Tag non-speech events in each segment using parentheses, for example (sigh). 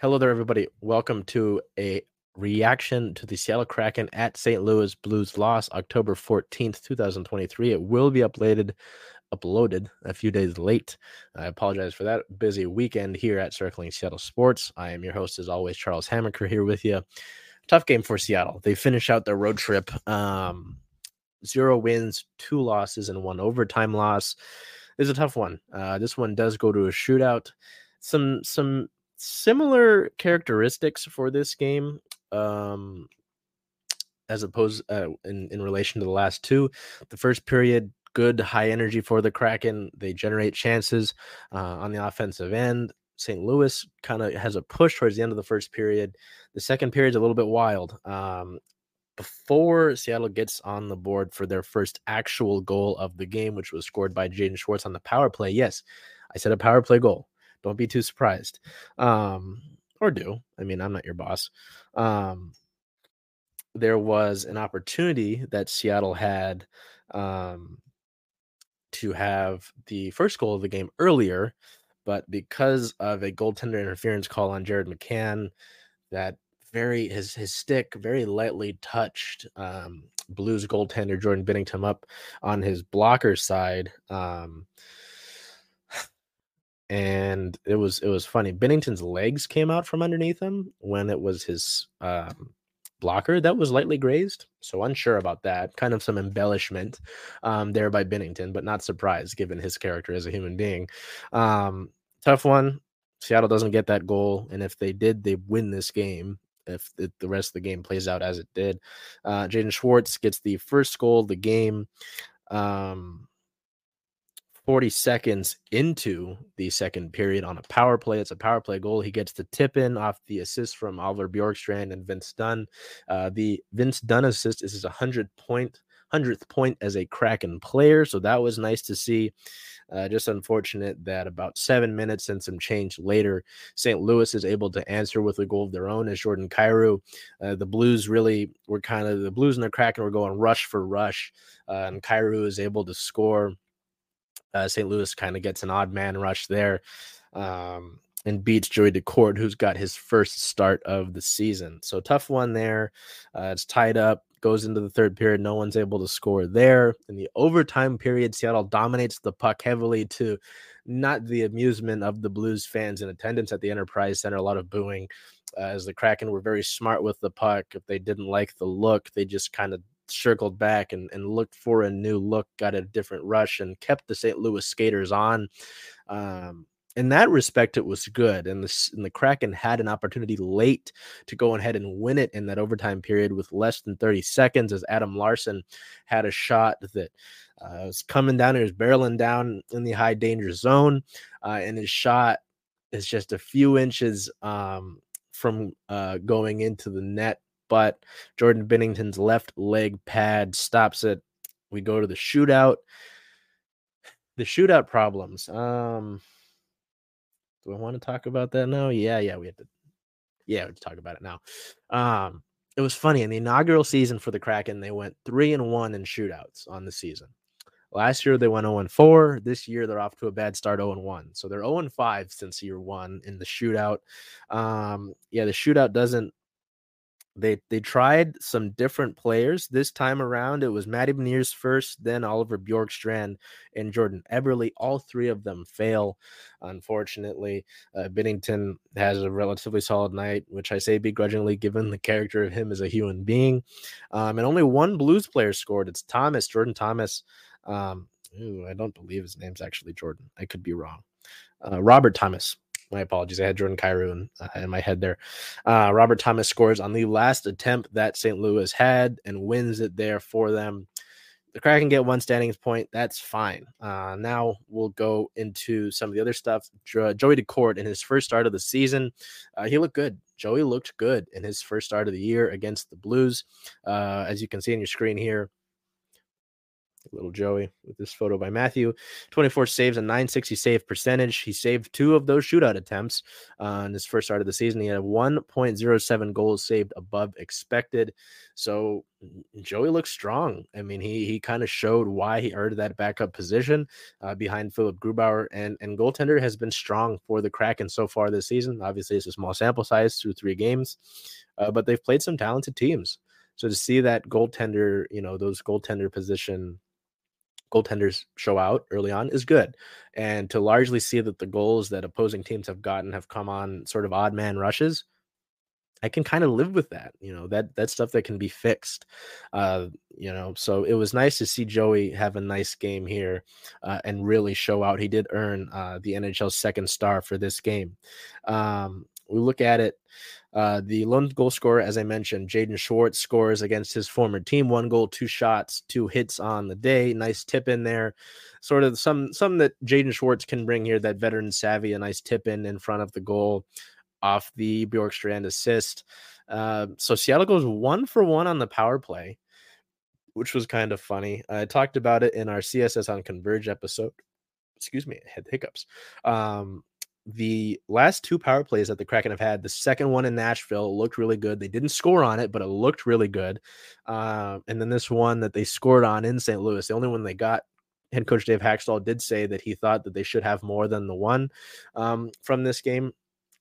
Hello there, everybody. Welcome to a reaction to the Seattle Kraken at St. Louis Blues loss, October 14th, 2023. It will be uploaded uploaded a few days late. I apologize for that busy weekend here at Circling Seattle Sports. I am your host, as always, Charles Hamaker here with you. Tough game for Seattle. They finish out their road trip. Um, zero wins, two losses, and one overtime loss. Is a tough one. Uh, this one does go to a shootout. Some some similar characteristics for this game um as opposed uh, in in relation to the last two the first period good high energy for the kraken they generate chances uh, on the offensive end st louis kind of has a push towards the end of the first period the second period is a little bit wild um before Seattle gets on the board for their first actual goal of the game, which was scored by Jaden Schwartz on the power play. Yes, I said a power play goal. Don't be too surprised. Um, or do. I mean, I'm not your boss. Um, there was an opportunity that Seattle had um, to have the first goal of the game earlier, but because of a goaltender interference call on Jared McCann, that very his his stick very lightly touched um, Blues goaltender Jordan Binnington up on his blocker side. Um, and it was it was funny. Binnington's legs came out from underneath him when it was his um, blocker that was lightly grazed. So unsure about that. Kind of some embellishment um, there by Binnington, but not surprised given his character as a human being. Um, tough one. Seattle doesn't get that goal, and if they did, they win this game. If the, the rest of the game plays out as it did, uh, Jaden Schwartz gets the first goal of the game. Um, 40 seconds into the second period on a power play. It's a power play goal. He gets the tip in off the assist from Oliver Bjorkstrand and Vince Dunn. Uh, the Vince Dunn assist is his 100 point, 100th point as a Kraken player. So that was nice to see. Uh, just unfortunate that about seven minutes and some change later, St. Louis is able to answer with a goal of their own as Jordan Kyrou. Uh, the Blues really were kind of the Blues and the Kraken were going rush for rush, uh, and Kyrou is able to score uh, St. Louis kind of gets an odd man rush there um, and beats Joey Daccord, who's got his first start of the season. So tough one there. Uh, it's tied up, goes into the third period. No one's able to score there. In the overtime period, Seattle dominates the puck heavily to not the amusement of the Blues fans in attendance at the Enterprise Center. A lot of booing. Uh, as the Kraken were very smart with the puck. If they didn't like the look, they just kind of circled back and, and looked for a new look, got a different rush, and kept the St. Louis skaters on. Um, in that respect, it was good. And the, and the Kraken had an opportunity late to go ahead and win it in that overtime period with less than 30 seconds as Adam Larsson had a shot that uh, was coming down, he was barreling down in the high danger zone. Uh, and his shot is just a few inches um, from uh, going into the net but Jordan Binnington's left leg pad stops it. We go to the shootout. The shootout problems. Um, do I want to talk about that now? Yeah, yeah, we have to. Yeah, we have to talk about it now. Um, it was funny in the inaugural season for the Kraken. They went three and one in shootouts on the season. Last year they went 0 and 4. This year they're off to a bad start 0 and 1. So they're 0 and 5 since year one in the shootout. Um, yeah, the shootout doesn't they they tried some different players this time around. It was Matty Beniers first, then Oliver Bjorkstrand and Jordan Eberle. All three of them fail, unfortunately. Uh, Binnington has a relatively solid night, which I say begrudgingly, given the character of him as a human being. Um, and only one Blues player scored. It's Thomas, Jordan Thomas. Um, ooh, I don't believe his name's actually Jordan. I could be wrong. Uh, Robert Thomas my apologies. I had Jordan Kyrou in, uh, in my head there. Uh, Robert Thomas scores on the last attempt that St. Louis had and wins it there for them. The Kraken get one standings point. That's fine. Uh, now we'll go into some of the other stuff. Jo- Joey Daccord in his first start of the season, uh, he looked good. Joey looked good in his first start of the year against the Blues. Uh, as you can see on your screen here, little Joey with this photo by Matthew. 24 saves, a 960 save percentage. He saved two of those shootout attempts uh, in his first start of the season. He had a 1.07 goals saved above expected. So Joey looks strong. I mean, he he kind of showed why he earned that backup position uh, behind Philipp Grubauer, and and goaltender has been strong for the Kraken so far this season. Obviously, it's a small sample size through three games, uh, but they've played some talented teams. So to see that goaltender, you know, those goaltender position goaltenders show out early on is good. And to largely see that the goals that opposing teams have gotten have come on sort of odd man rushes, I can kind of live with that. You know, that that stuff that can be fixed. Uh, you know, so it was nice to see Joey have a nice game here uh, and really show out. He did earn uh, the NHL second star for this game. Um, we look at it uh, the lone goal scorer, as I mentioned, Jaden Schwartz scores against his former team. One goal, two shots, two hits on the day. Nice tip in there. Sort of some some that Jaden Schwartz can bring here. That veteran savvy, a nice tip in in front of the goal off the Bjorkstrand assist. Uh, so Seattle goes one for one on the power play, which was kind of funny. I talked about it in our CSS on Converge episode. Excuse me, I had hiccups. Um, the last two power plays that the Kraken have had, the second one in Nashville looked really good. They didn't score on it, but it looked really good. Uh, and then this one that they scored on in St. Louis, the only one they got, head coach Dave Hakstol did say that he thought that they should have more than the one um, from this game.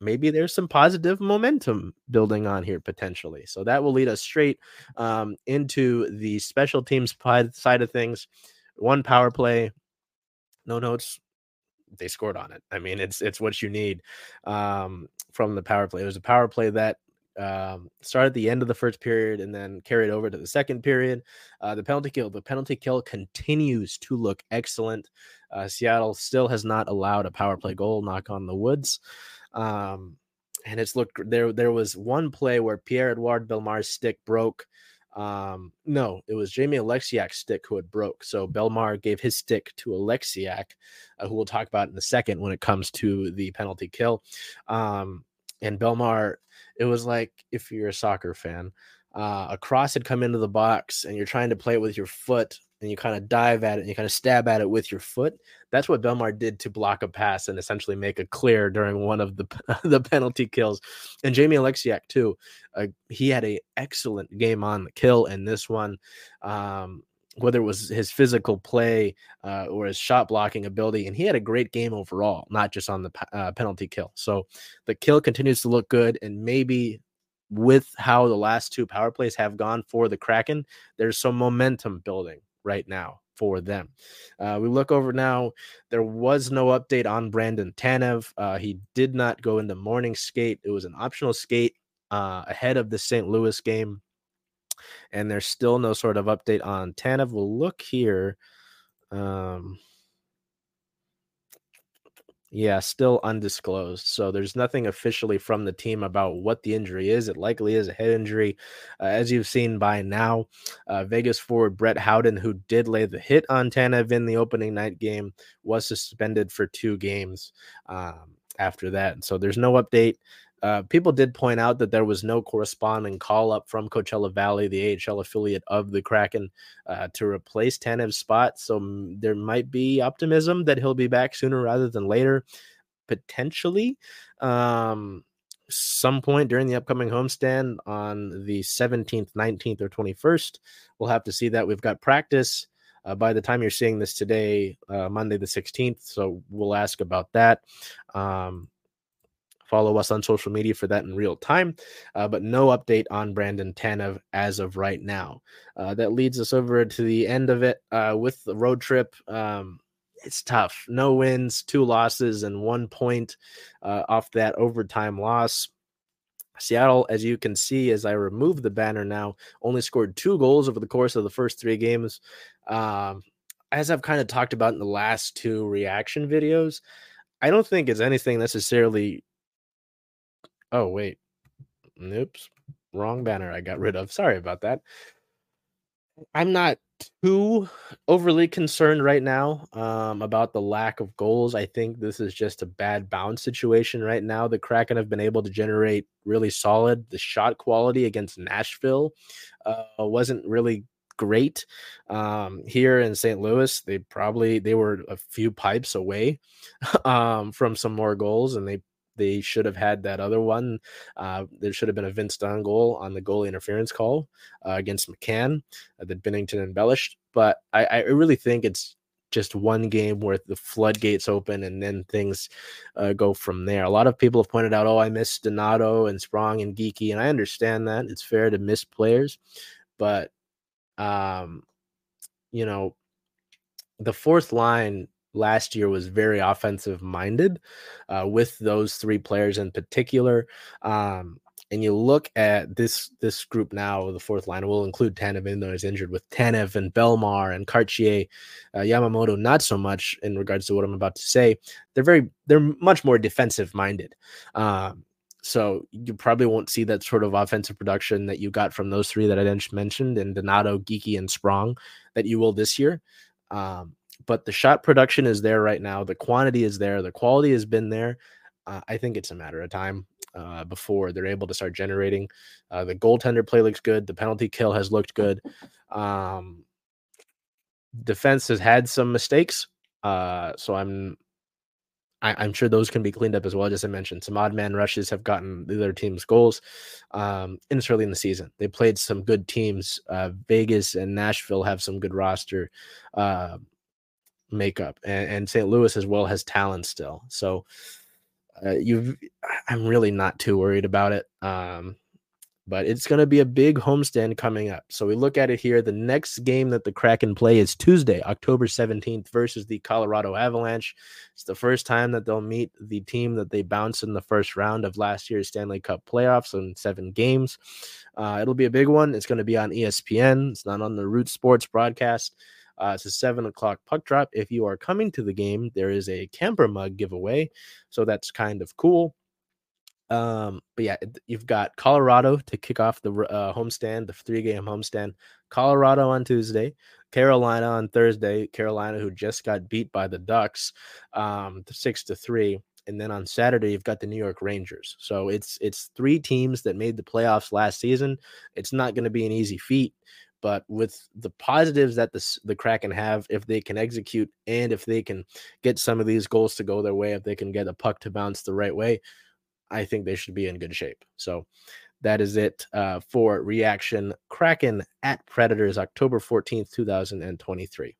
Maybe there's some positive momentum building on here potentially. So that will lead us straight um, into the special teams side of things. One power play, no notes, they scored on it. I mean, it's it's what you need um, from the power play. It was a power play that um, started at the end of the first period and then carried over to the second period. Uh, the penalty kill, the penalty kill continues to look excellent. Uh, Seattle still has not allowed a power play goal. Knock on the woods. Um, and it's looked there. There was one play where Pierre Edouard Bellemare's stick broke. Um, no, it was Jamie Oleksiak's stick who had broke. So Bellemare gave his stick to Oleksiak, uh, who we'll talk about in a second when it comes to the penalty kill. Um, and Bellemare, it was like if you're a soccer fan, uh, a cross had come into the box and you're trying to play it with your foot and you kind of dive at it and you kind of stab at it with your foot. That's what Bellemare did to block a pass and essentially make a clear during one of the (laughs) the penalty kills. And Jamie Oleksiak too, uh, he had a excellent game on the kill in this one. Um, whether it was his physical play uh, or his shot blocking ability, and he had a great game overall, not just on the uh, penalty kill. So the kill continues to look good, and maybe with how the last two power plays have gone for the Kraken, there's some momentum building right now for them. Uh, we look over now. There was no update on Brandon Tanev. Uh, he did not go into morning skate. It was an optional skate uh, ahead of the St. Louis game. And there's still no sort of update on Tanev. We'll look here. Um, yeah, still undisclosed. So there's nothing officially from the team about what the injury is. It likely is a head injury. Uh, as you've seen by now, uh, Vegas forward Brett Howden, who did lay the hit on Tanev in the opening night game, was suspended for two games um, after that. So there's no update. Uh, people did point out that there was no corresponding call up from Coachella Valley, the AHL affiliate of the Kraken, uh, to replace Tanev's spot. So m- there might be optimism that he'll be back sooner rather than later, potentially. Um, some point during the upcoming homestand on the 17th, 19th, or 21st. We'll have to see that. We've got practice uh, by the time you're seeing this today, uh, Monday the 16th. So we'll ask about that. Um, Follow us on social media for that in real time, uh, but no update on Brandon Tanev as of right now. Uh, that leads us over to the end of it uh, with the road trip. Um, it's tough. No wins, two losses, and one point uh, off that overtime loss. Seattle, as you can see, as I remove the banner now, only scored two goals over the course of the first three games. Um, as I've kind of talked about in the last two reaction videos, I don't think it's anything necessarily Oh, wait. Oops. Wrong banner I got rid of. Sorry about that. I'm not too overly concerned right now um, about the lack of goals. I think this is just a bad bounce situation right now. The Kraken have been able to generate really solid. The shot quality against Nashville uh, wasn't really great. Um, here in St. Louis, they probably they were a few pipes away (laughs) um, from some more goals, and they they should have had that other one. Uh, there should have been a Vince Dunn goal on the goalie interference call uh, against McCann uh, that Binnington embellished. But I, I really think it's just one game where the floodgates open and then things uh, go from there. A lot of people have pointed out, oh, I miss Donato and Sprong and Geekie, and I understand that it's fair to miss players, but um, you know, the fourth line last year was very offensive minded uh, with those three players in particular. Um, and you look at this this group now, the fourth line will include Tanev, even though he's injured, with Tanev and Bellemare and Kartye, uh, Yamamoto, not so much in regards to what I'm about to say. They're very they're much more defensive minded. Um, so you probably won't see that sort of offensive production that you got from those three that I mentioned, and Donato, Geekie, and Sprong that you will this year. Um, but the shot production is there right now. The quantity is there. The quality has been there. Uh, I think it's a matter of time uh, before they're able to start generating. Uh, the goaltender play looks good. The penalty kill has looked good. Um, defense has had some mistakes. Uh, so I'm I, am sure those can be cleaned up as well. As I mentioned, some odd man rushes have gotten the other team's goals um, in early in the season. They played some good teams. Uh, Vegas and Nashville have some good roster uh, makeup, and, and St. Louis as well has talent still. So uh, you I'm really not too worried about it. Um, but it's going to be a big homestand coming up. So we look at it here. The next game that the Kraken play is Tuesday, October 17th versus the Colorado Avalanche. It's the first time that they'll meet the team that they bounced in the first round of last year's Stanley Cup playoffs in seven games. Uh, it'll be a big one. It's going to be on ESPN. It's not on the Root Sports broadcast. Uh, it's a seven o'clock puck drop. If you are coming to the game, there is a camper mug giveaway. So that's kind of cool. Um, but yeah, you've got Colorado to kick off the uh, homestand, the three game homestand. Colorado on Tuesday, Carolina on Thursday. Carolina, who just got beat by the Ducks, um, six to three. And then on Saturday, you've got the New York Rangers. So it's it's three teams that made the playoffs last season. It's not going to be an easy feat. But with the positives that the, the Kraken have, if they can execute and if they can get some of these goals to go their way, if they can get a puck to bounce the right way, I think they should be in good shape. So that is it uh, for Reaction Kraken at Predators, October 14th, 2023.